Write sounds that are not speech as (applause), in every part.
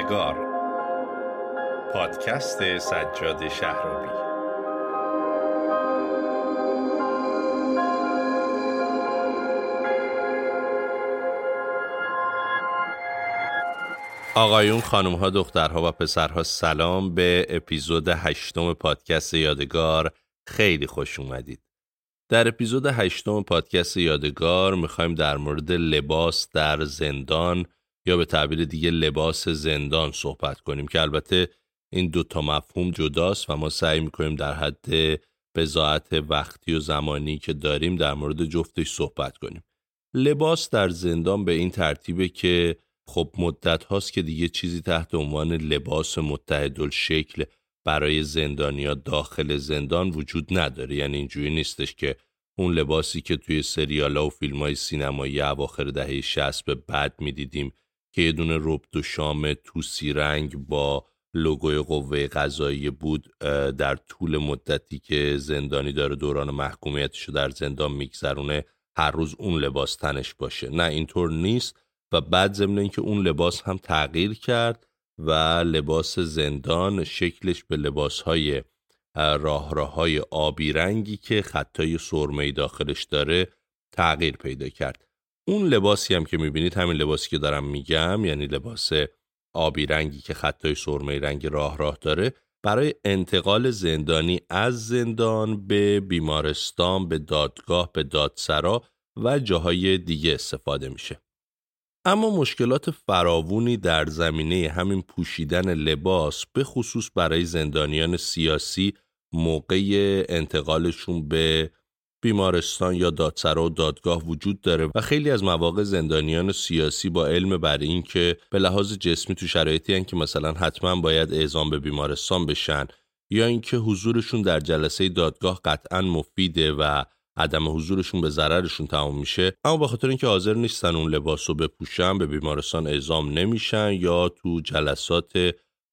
یادگار پادکست سجاد شهرابی. آقایون خانم ها دخترها و پسرها سلام. به اپیزود هشتم پادکست یادگار خیلی خوش اومدید. در اپیزود هشتم پادکست یادگار می‌خوایم در مورد لباس در زندان یا به تعبیر دیگه لباس زندان صحبت کنیم که البته این دو تا مفهوم جداست و ما سعی می‌کنیم در حد بزاعت وقتی و زمانی که داریم در مورد جفتش صحبت کنیم. لباس در زندان به این ترتیبه که خب مدت هاست که دیگه چیزی تحت عنوان لباس متحدل شکل برای زندانیا داخل زندان وجود نداره. یعنی اینجوری نیستش که اون لباسی که توی سریال و فیلم های سینمایی اواخر دهه 60 به بعد می‌دیدیم که یه دونه ربط و شام توسی رنگ با لوگوی قوه قضایی بود در طول مدتی که زندانی داره دوران محکومیتش در زندان میگذرونه هر روز اون لباس تنش باشه. نه اینطور نیست و بعد ضمن اینکه اون لباس هم تغییر کرد و لباس زندان شکلش به لباس های راه راه های آبی رنگی که خطای سرمه داخلش داره تغییر پیدا کرد. اون لباسی هم که می‌بینید همین لباسی که دارم میگم یعنی لباس آبی رنگی که خطای سرمه رنگ راه راه داره برای انتقال زندانی از زندان به بیمارستان به دادگاه به دادسرا و جاهای دیگه استفاده میشه. اما مشکلات فراوونی در زمینه همین پوشیدن لباس به خصوص برای زندانیان سیاسی موقع انتقالشون به بیمارستان یا دادسرا و دادگاه وجود داره و خیلی از مواقع زندانیان سیاسی با علم بر این که به لحاظ جسمی تو شرایطی هن که مثلا حتما باید اعزام به بیمارستان بشن یا اینکه حضورشون در جلسه دادگاه قطعا مفیده و عدم حضورشون به ضررشون تمام میشه اما به خاطر اینکه حاضر نیستن اون لباس رو بپوشن به بیمارستان اعزام نمیشن یا تو جلسات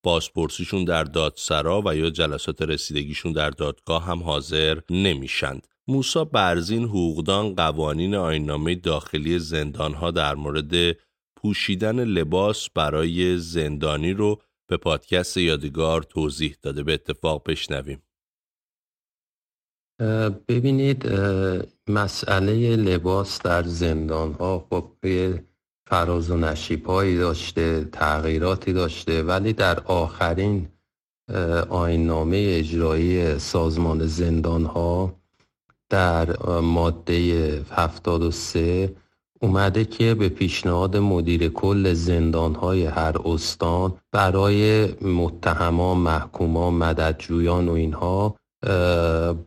بازپرسیشون در دادسرا و یا جلسات رسیدگیشون در دادگاه هم حاضر نمیشند. موسا برزین حقوقدان قوانین آینامه داخلی زندانها در مورد پوشیدن لباس برای زندانی رو به پادکست یادگار توضیح داده. به اتفاق بشنویم. ببینید مسئله لباس در زندان ها خب فراز و نشیب داشته تغییراتی داشته ولی در آخرین آینامه اجرایی سازمان زندان ها در ماده 73 اومده که به پیشنهاد مدیر کل زندان های هر استان برای متهمان، محکومان، مددجویان و اینها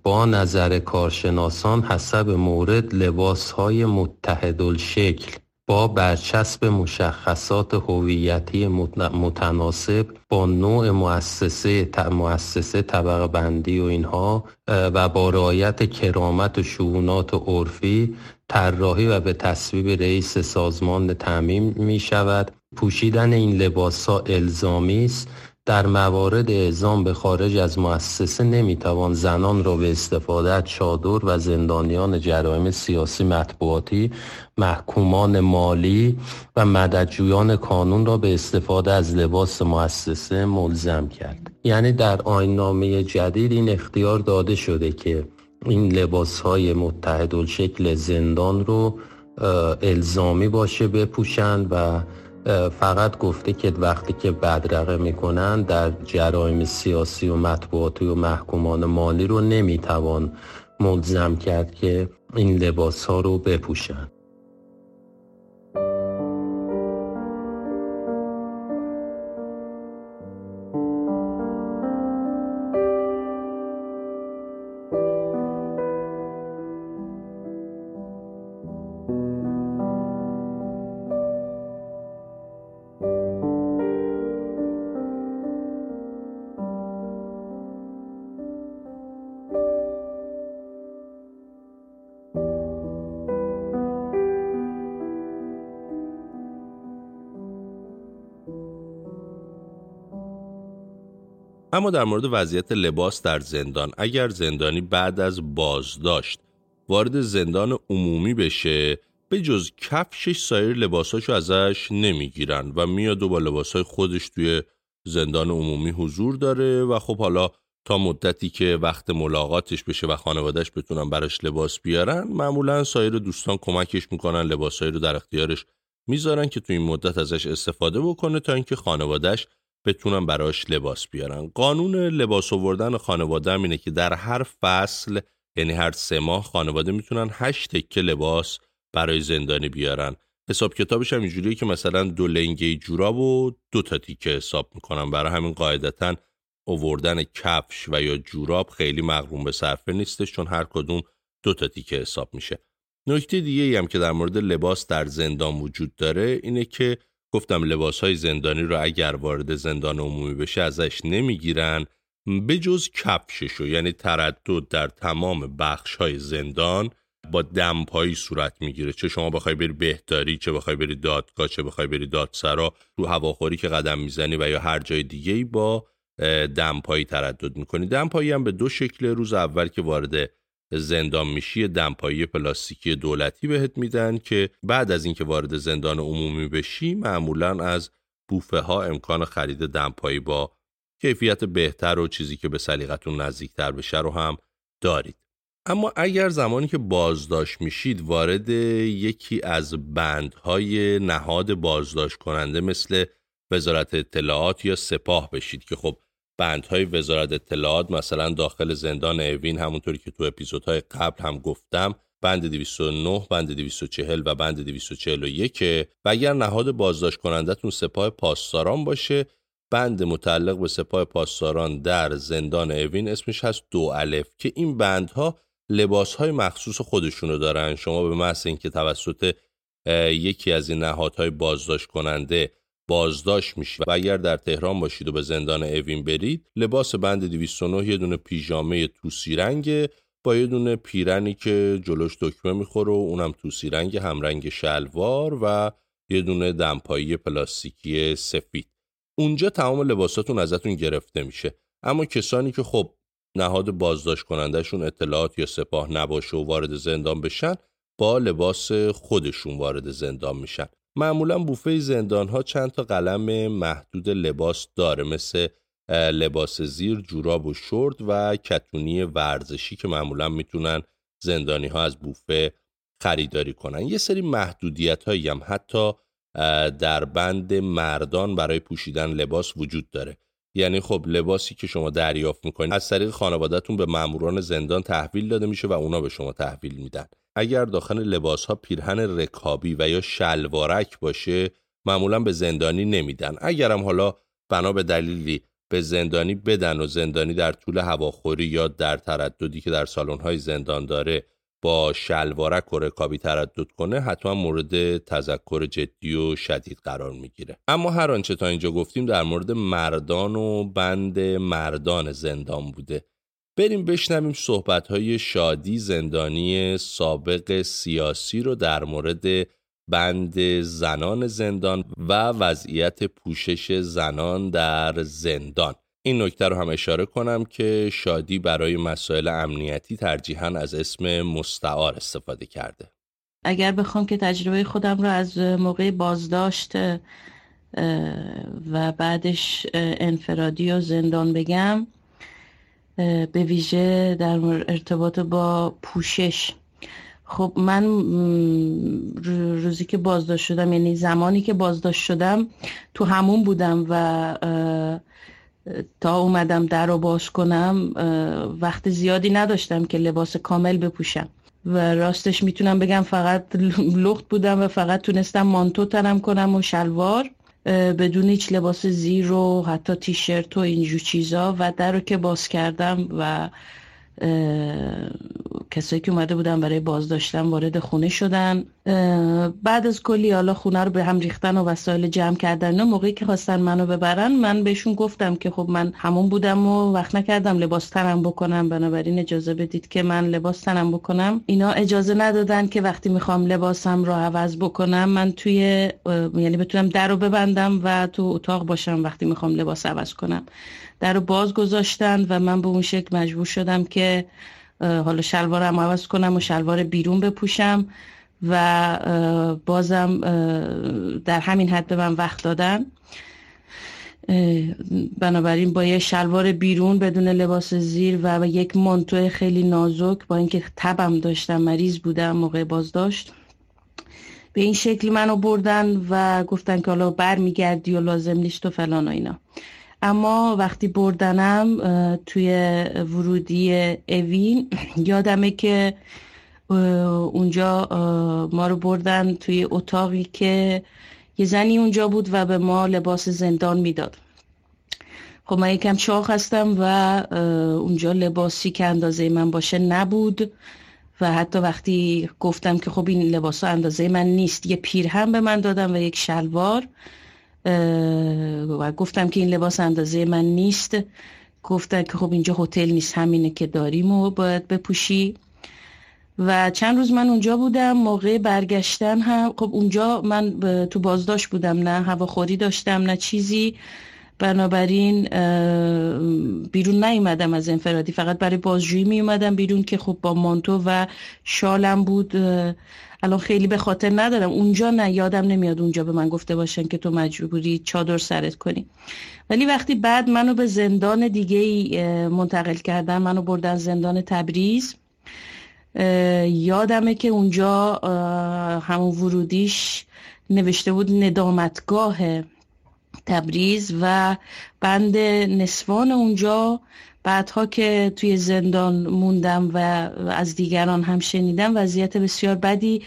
با نظر کارشناسان حسب مورد لباس های متحدل شکل با برچسب مشخصات هویتی متناسب با نوع مؤسسه مؤسسه طبقه بندی و اینها و با رعایت کرامت و شعونات عرفی طراحی و به تصویب رئیس سازمان تعمیم می شود پوشیدن این لباس ها الزامی است. در موارد اعزام به خارج از مؤسسه نمی‌توان زنان را به استفاده از چادر و زندانیان جرایم سیاسی مطبوعاتی محکومان مالی و مددجویان کانون را به استفاده از لباس مؤسسه ملزم کرد. یعنی در آینامه جدید این اختیار داده شده که این لباس های متحد شکل زندان رو الزامی باشه بپوشند و فقط گفته که وقتی که بدرقه می‌کنن در جرایم سیاسی و مطبوعاتی و محکومان مالی رو نمی‌توان ملزم کرد که این لباس ها رو بپوشن. اما در مورد وضعیت لباس در زندان اگر زندانی بعد از بازداشت وارد زندان عمومی بشه به جز کفشش سایر لباساشو ازش نمی‌گیرن و میاد و با لباسای خودش توی زندان عمومی حضور داره و خب حالا تا مدتی که وقت ملاقاتش بشه و خانوادهش بتونن براش لباس بیارن معمولا سایر دوستان کمکش می‌کنن لباسایی رو در اختیارش می‌ذارن که تو این مدت ازش استفاده بکنه تا اینکه خانوادهش بتونن براش لباس بیارن. قانون لباس آوردن خانواده هم اینه که در هر فصل یعنی هر سه ماه خانواده می‌تونن هشت تکه لباس برای زندانی بیارن. حساب کتابش هم اینجوریه که مثلا دو لنگه جوراب و دو تا تیکه حساب می‌کنن. برای همین قاعدتا اووردن کفش و یا جوراب خیلی مغروم به صرفه نیستش چون هر کدوم دو تا تیکه حساب میشه. نکته دیگه ای هم که در مورد لباس در زندان وجود داره اینه که گفتم لباس های زندانی رو اگر وارد زندان عمومی بشه ازش نمی‌گیرن به جز کفششو یعنی تردد در تمام بخش های زندان با دمپایی صورت می‌گیره. چه شما بخوای بری بهداری چه بخوای بری دادگاه چه بخوای بری دادسرا رو هواخوری که قدم می‌زنی و یا هر جای دیگه با دمپایی تردد می‌کنی. دمپایی هم به دو شکل روز اول که وارد زندان میشی دمپایی پلاستیکی دولتی بهت میدن که بعد از اینکه وارد زندان عمومی بشی معمولا از بوفه ها امکان خرید دمپایی با کیفیت بهتر و چیزی که به سلیقتون نزدیکتر بشه رو هم دارید. اما اگر زمانی که بازداشت میشید وارد یکی از بندهای نهاد بازداشت کننده مثل وزارت اطلاعات یا سپاه بشید که خب بندهای وزارت اطلاعات مثلا داخل زندان اوین همونطوری که تو اپیزودهای قبل هم گفتم بند 209 بند 240 و بند 241 و اگر نهاد بازداشت کنندتون سپاه پاسداران باشه بند متعلق به سپاه پاسداران در زندان اوین اسمش هست دو الف که این بندها لباس های مخصوص خودشونو دارن. شما به محض اینکه توسط یکی از این نهادهای بازداشت کننده بازداشت میشید و اگر در تهران باشید و به زندان اوین برید لباس بند 209 یه دونه پیژامه توسی رنگ با یه دونه پیرنی که جلوش دکمه می‌خوره و اونم توسی رنگ همرنگ شلوار و یه دونه دمپایی پلاستیکی سفید. اونجا تمام لباساتون ازتون گرفته میشه. اما کسانی که خب نهاد بازداشت کنندهشون اطلاعات یا سپاه نباشه و وارد زندان بشن با لباس خودشون وارد زندان میشن. معمولا بوفه زندان ها چند تا قلم محدود لباس داره مثل لباس زیر، جوراب و شورت و کتونی ورزشی که معمولا می‌تونن زندانی ها از بوفه خریداری کنن. یه سری محدودیت هایی هم حتی در بند مردان برای پوشیدن لباس وجود داره. یعنی خب لباسی که شما دریافت می‌کنید از طریق خانوادهتون به ماموران زندان تحویل داده میشه و اونا به شما تحویل میدن. اگر داخل لباس ها پیرهن رکابی و یا شلوارک باشه معمولا به زندانی نمیدن. اگرم حالا بنا به دلیلی به زندانی بدن و زندانی در طول هواخوری یا در ترددی که در های زندان داره با شلوارک و رکابی تردد کنه حتما مورد تذکر جدی و شدید قرار می‌گیره. اما هر آنچه تا اینجا گفتیم در مورد مردان و بند مردان زندان بوده. بریم بشنویم صحبت های شادی زندانی سابق سیاسی رو در مورد بند زنان زندان و وضعیت پوشش زنان در زندان. این نکته رو هم اشاره کنم که شادی برای مسائل امنیتی ترجیحاً از اسم مستعار استفاده کرده. اگر بخوام که تجربه خودم رو از موقع بازداشت و بعدش انفرادی و زندان بگم به ویژه در ارتباط با پوشش. خب من روزی که بازداشت شدم یعنی زمانی که بازداشت شدم تو همون بودم و تا اومدم در رو باز کنم وقت زیادی نداشتم که لباس کامل بپوشم. و راستش می‌تونم بگم فقط لخت بودم و فقط تونستم مانتو تنم کنم و شلوار. بدون هیچ لباس زیر و حتی تیشرت و اینجور چیزا. و در رو که باز کردم و کسایی که اومده بودن برای بازداشتن وارد خونه شدن. بعد از کلی حالا خونه رو به هم ریختن و وسایل جمع کردن نه موقعی که خواستن منو ببرن من بهشون گفتم که خب من همون بودم و وقت نکردم لباس تنم بکنم. بنابراین اجازه بدید که من لباس تنم بکنم. اینا اجازه ندادن که وقتی می‌خوام لباسم رو عوض بکنم من توی یعنی بتونم در رو ببندم و تو اتاق باشم وقتی می‌خوام لباس عوض کنم. در رو باز گذاشتن و من به اون شکل مجبور شدم که حالا شلوارم عوض کنم و شلوار بیرون بپوشم. و بازم در همین حد به من وقت دادن. بنابراین با یه شلوار بیرون بدون لباس زیر و یک مانتو خیلی نازک با اینکه تبم داشتم مریض بودم موقع بازداشت. به این شکل منو بردن و گفتن که حالا بر میگردی و لازم نیست و فلان و اینا. اما وقتی بردنم توی ورودی اوین (clears throat) یادمه که اونجا ما رو بردن توی اتاقی که یه زنی اونجا بود و به ما لباس زندان می‌داد. خب من یکم چاق هستم و اونجا لباسی که اندازه من باشه نبود و حتی وقتی گفتم که خب این لباس اندازه من نیست یه پیرهم به من دادم و یک شلوار و گفتم که این لباس اندازه من نیست. گفتن که خب اینجا هتل نیست همینه که داریم و باید بپوشی. و چند روز من اونجا بودم موقع برگشتن هم خب اونجا من تو بازداشت بودم نه هواخوری داشتم نه چیزی. بنابراین بیرون نیومدم از انفرادی فقط برای بازجویی می اومدم بیرون که خب با مانتو و شالم بود. الان خیلی به خاطر ندارم. اونجا نه یادم نمیاد اونجا به من گفته باشن که تو مجبوری چادر سرت کنی. ولی وقتی بعد منو به زندان دیگه منتقل کردن منو بردن زندان تبریز. یادمه که اونجا همون ورودیش نوشته بود ندامتگاه تبریز و بند نسوان اونجا. بعدها که توی زندان موندم و از دیگران هم شنیدم وضعیت بسیار بدی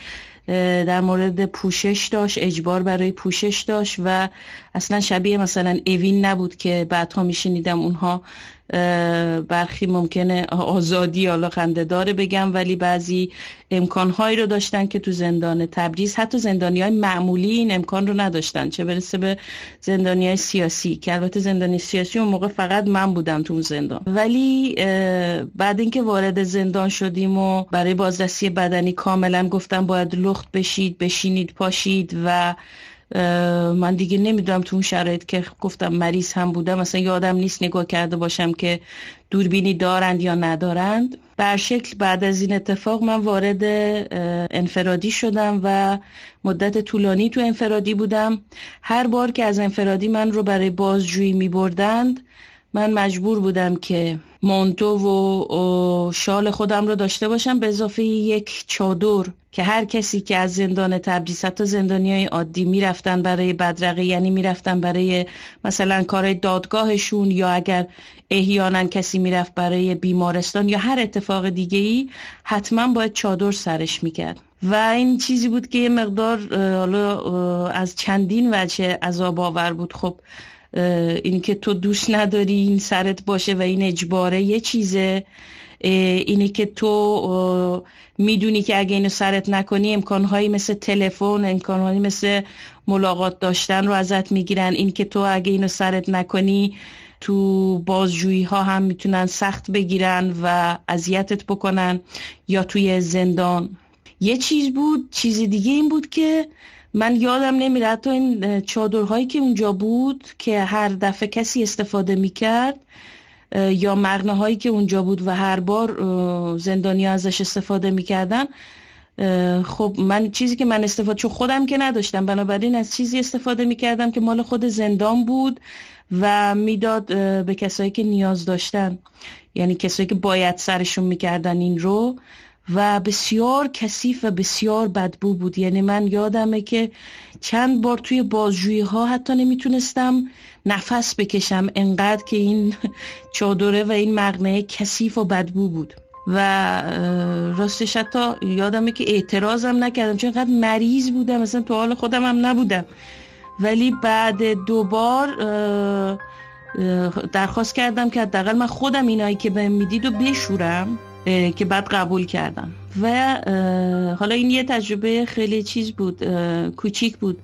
در مورد پوشش داشت اجبار برای پوشش داشت و اصلا شبیه مثلا اوین نبود که بعدها میشنیدم اونها برخی ممکنه آزادی حالا خنده داره بگم ولی بعضی امکانهایی رو داشتن که تو زندان تبریز حتی زندانی های معمولی این امکان رو نداشتن. چه برسه به زندانی های سیاسی که البته زندانی سیاسی اون موقع فقط من بودم تو زندان. ولی بعد اینکه وارد زندان شدیم و برای بازرسی بدنی کاملا گفتم باید لخت بشید بشینید پاشید و من دیگه نمی‌دونم تو اون شرایط که گفتم مریض هم بودم مثلا یادم نیست نگاه کرده باشم که دوربینی دارند یا ندارند. بر شکل بعد از این اتفاق من وارد انفرادی شدم و مدت طولانی تو انفرادی بودم. هر بار که از انفرادی من رو برای بازجویی می بردند من مجبور بودم که مانتو و شال خودم رو داشته باشم به اضافه یک چادر که هر کسی که از زندان تبریز حتی زندانی های عادی می‌رفتن برای بدرقه یعنی می‌رفتن برای مثلا کار دادگاهشون یا اگر احیانا کسی می‌رفت برای بیمارستان یا هر اتفاق دیگه ای حتما باید چادر سرش می‌کرد. و این چیزی بود که یه مقدار حالا از چندین وجه عذاب آور بود. خب اینکه تو دوست نداری این سرت باشه و این اجباره یه چیزه. اینی که تو می‌دونی که اگه اینو سرت نکنی امکانهایی مثل تلفن امکانهایی مثل ملاقات داشتن رو ازت می‌گیرن. این که تو اگه اینو سرت نکنی تو بازجویی ها هم می‌تونن سخت بگیرن و اذیتت بکنن یا توی زندان. یه چیز بود چیز دیگه این بود که من یادم نمیره حتی این چادرهایی که اونجا بود که هر دفعه کسی استفاده می‌کرد یا مغنه هایی که اونجا بود و هر بار زندانی ازش استفاده می‌کردن. خب من چیزی که من استفاده چون خودم که نداشتم بنابراین از چیزی استفاده می‌کردم که مال خود زندان بود و می‌داد به کسایی که نیاز داشتن. یعنی کسایی که باید سرشون می‌کردن این رو. و بسیار کثیف و بسیار بدبو بود. یعنی من یادمه که چند بار توی بازجویی ها حتی نمی‌تونستم نفس بکشم. انقدر که این (laughs) چادره و این مغنه کثیف و بدبو بود. و راستش حتی یادمه که اعتراضم نکردم. چون اینقدر مریض بودم. مثلا تو حال خودم هم نبودم. ولی بعد دوبار درخواست کردم که حداقل من خودم اینایی که بهم می‌دید و بشورم. که بعد قبول کردم. و حالا این یه تجربه خیلی چیز بود کوچیک بود.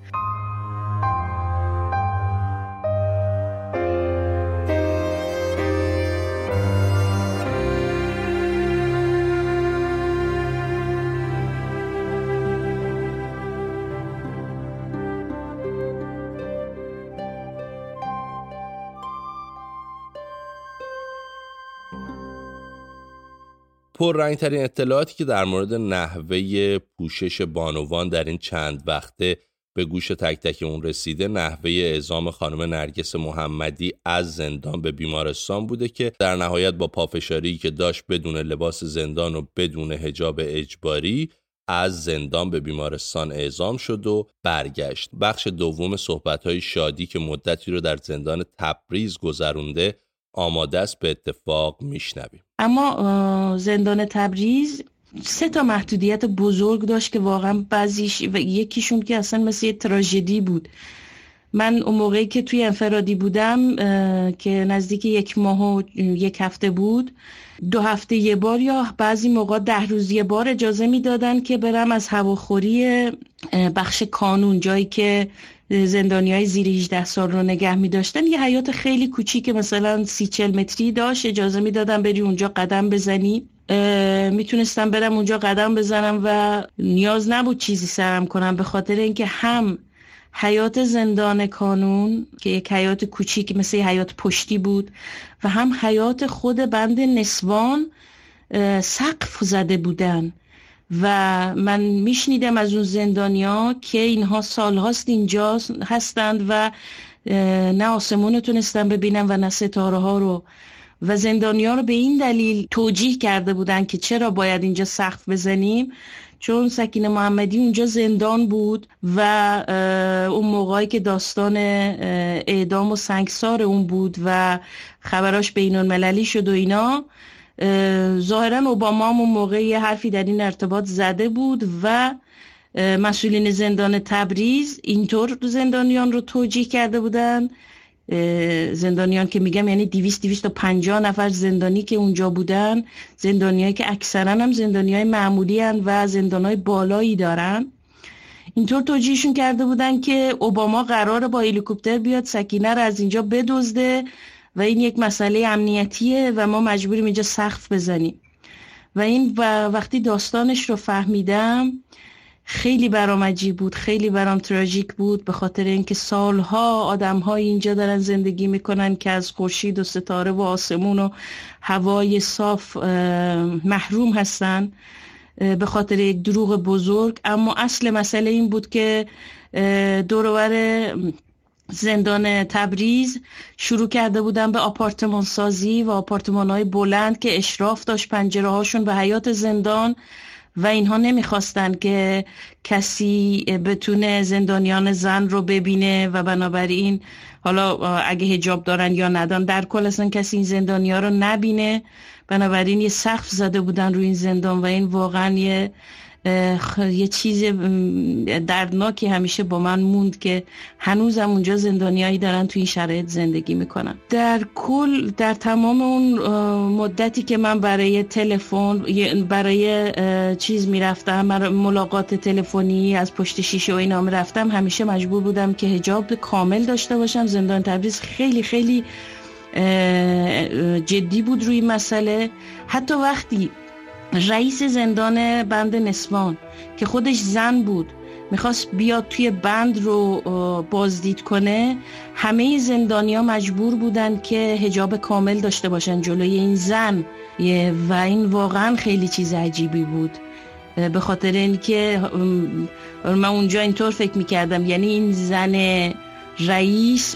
پررنگترین اطلاعاتی که در مورد نحوه پوشش بانوان در این چند وقته به گوش تک تک اون رسیده نحوه اعزام خانم نرگس محمدی از زندان به بیمارستان بوده که در نهایت با پافشاری که داشت بدون لباس زندان و بدون هجاب اجباری از زندان به بیمارستان اعزام شد و برگشت. بخش دوم صحبت شادی که مدتی رو در زندان تبریز گذرونده آماده است به اتفاق میشنویم. اما زندان تبریز سه تا محدودیت بزرگ داشت که واقعا بعضیش و یکیشون که اصلا مثل یه تراژدی بود. من اون موقعی که توی انفرادی بودم که نزدیک یک ماه و یک هفته بود دو هفته یه بار یا بعضی موقع ده روز یه بار اجازه می‌دادن که برم از هواخوری بخش کانون جایی که زندانی های زیر 18 سال رو نگه می داشتن یه حیات خیلی کوچیک مثلا سی چل متری داشت. اجازه می‌دادن بری اونجا قدم بزنی. می‌تونستم برم اونجا قدم بزنم و نیاز نبود چیزی سرم کنم. به خاطر اینکه هم حیات زندان کانون که یک حیات کوچیک مثل حیات پشتی بود و هم حیات خود بند نسوان سقف زده بودن. و من میشنیدم از اون زندانیا که اینها سالهاست اینجا هستند و نه آسمون تونستن ببینم و نه ستاره ها رو. و زندانیا رو به این دلیل توجیه کرده بودن که چرا باید اینجا سقف بزنیم. چون سکین محمدی اونجا زندان بود و اون موقعی که داستان اعدام و سنگسار اون بود و خبراش بین المللی شد و اینا. ظاهرا اوباما هم اون موقع یه حرفی در این ارتباط زده بود و مسئولین زندان تبریز اینطور زندانیان رو توجیه کرده بودن. زندانیان که میگم یعنی 200 250 نفر زندانی که اونجا بودن. زندانیایی که اکثرا هم زندانی های معمولی هن و زندان های بالایی دارن. اینطور توجیهشون کرده بودن که اوباما قرار با هلیکوپتر بیاد سکینه رو از اینجا بدزده. و این یک مسئله امنیتیه و ما مجبوریم اینجا سقف بزنیم. و این وقتی داستانش رو فهمیدم خیلی برام عجیب بود خیلی برام تراژیک بود به خاطر اینکه سالها آدم های اینجا دارن زندگی می‌کنن که از خورشید و ستاره و آسمون و هوای صاف محروم هستن به خاطر یک دروغ بزرگ. اما اصل مسئله این بود که دورور زندان تبریز شروع کرده بودن به آپارتمان سازی و آپارتمان های بلند که اشراف داشت پنجره هاشون به حیات زندان و اینها نمی‌خواستن که کسی بتونه زندانیان زن رو ببینه و بنابراین حالا اگه هجاب دارن یا ندارن در کل اصلا کسی این زندانیا رو نبینه. بنابراین یه سقف زده بودن روی این زندان و این واقعا یه یه چیز دردناکی همیشه با من موند که هنوزم اونجا زندانیایی دارن تو این شرایط زندگی می‌کنن. در کل در تمام اون مدتی که من برای تلفن برای چیز می‌رفتم ملاقات تلفنی از پشت شیشه و اینا می‌رفتم همیشه مجبور بودم که هجاب کامل داشته باشم. زندان تبریز خیلی خیلی جدی بود روی مسئله. حتی وقتی رئیس زندان بند نسوان که خودش زن بود می‌خواست بیاد توی بند رو بازدید کنه. همه زندانیا مجبور بودن که هجاب کامل داشته باشن جلوی این زن. و این واقعا خیلی چیز عجیبی بود. به خاطر اینکه من اونجا اینطور فکر می‌کردم. یعنی این زن رئیس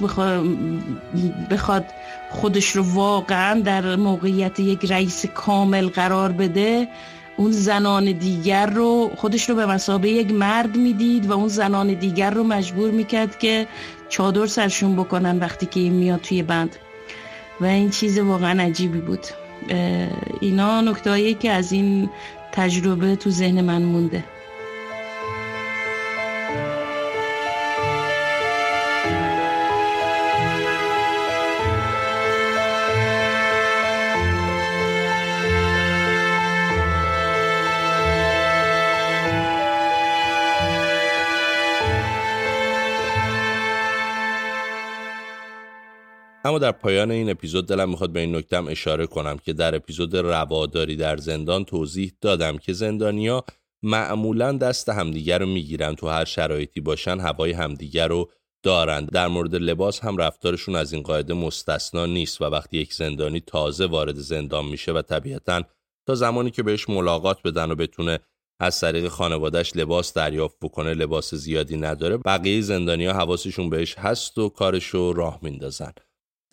بخواد خودش رو واقعا در موقعیت یک رئیس کامل قرار بده اون زنان دیگر رو خودش رو به مسابه یک مرد می‌دید و اون زنان دیگر رو مجبور می‌کرد که چادر سرشون بکنن وقتی که این میاد توی بند. و این چیز واقعا عجیبی بود. اینا نکته که از این تجربه تو ذهن من مونده. اما در پایان این اپیزود دلم می‌خواد به این نکتم اشاره کنم که در اپیزود رواداری در زندان توضیح دادم که زندانیا معمولا دست همدیگر رو می‌گیرن. تو هر شرایطی باشن هوای همدیگر رو دارند در مورد لباس هم رفتارشون از این قاعده مستثنا نیست و وقتی یک زندانی تازه وارد زندان میشه و طبیعتا تا زمانی که بهش ملاقات بدن و بتونه از طریق خانوادهش لباس دریافت بکنه لباس زیادی نداره بقیه زندانیا حواسشون بهش هست و کارشو راه میندازن.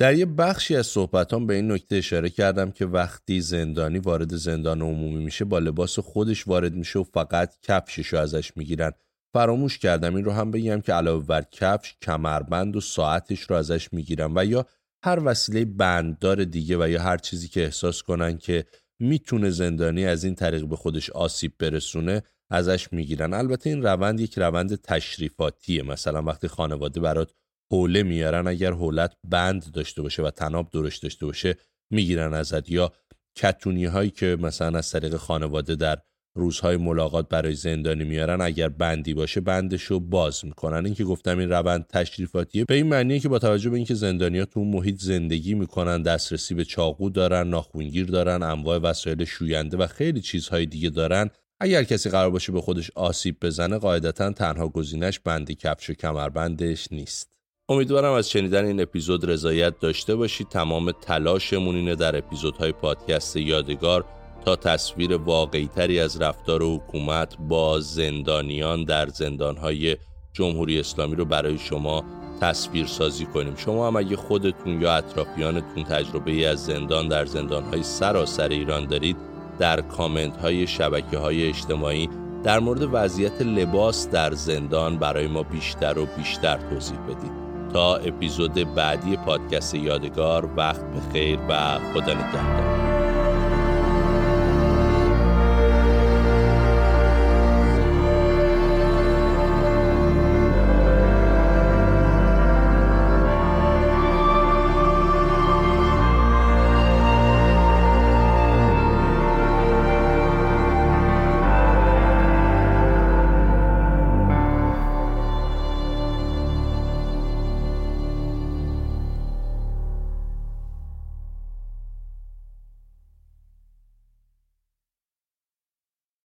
در یه بخشی از صحبتان به این نکته اشاره کردم که وقتی زندانی وارد زندان عمومی میشه با لباس خودش وارد میشه و فقط کفششو ازش می‌گیرن. فراموش کردم این رو هم بگم که علاوه بر کفش کمربند و ساعتش رو ازش می‌گیرن و یا هر وسیله بنددار دیگه و یا هر چیزی که احساس کنن که می‌تونه زندانی از این طریق به خودش آسیب برسونه ازش می‌گیرن. البته این روند یک روند تشریفاتیه. مثلا وقتی خانواده برات حوله میارن اگر حولت بند داشته باشه و تناب درش داشته باشه می‌گیرن ازت. یا کتونی هایی که مثلا از طریق خانواده در روزهای ملاقات برای زندانی میارن اگر بندی باشه بندشو باز می‌کنن. این که گفتم این روند تشریفاتیه به این معنیه که با توجه به اینکه زندانیا تو محیط زندگی می‌کنن دسترسی به چاقو دارن ناخونگیر دارن انواع وسایل شوینده و خیلی چیزهای دیگه دارن اگر کسی قرار باشه به خودش آسیب بزنه قاعدتا تنها گزینش بندی کفش و کمربندش نیست. امیدوارم از شنیدن این اپیزود رضایت داشته باشید تمام تلاشمون اینه در اپیزودهای پادکست یادگار تا تصویر واقعیتری از رفتار حکومت با زندانیان در زندانهای جمهوری اسلامی رو برای شما تصویر سازی کنیم. شما هم اگه خودتون یا اطرافیانتون تجربه از زندان در زندانهای سراسر ایران دارید در کامنت های شبکه های اجتماعی در مورد وضعیت لباس در زندان برای ما بیشتر و بیشتر توضیح بدید. تا اپیزود بعدی پادکست یادگار وقت به خیر و خدا نگهدار.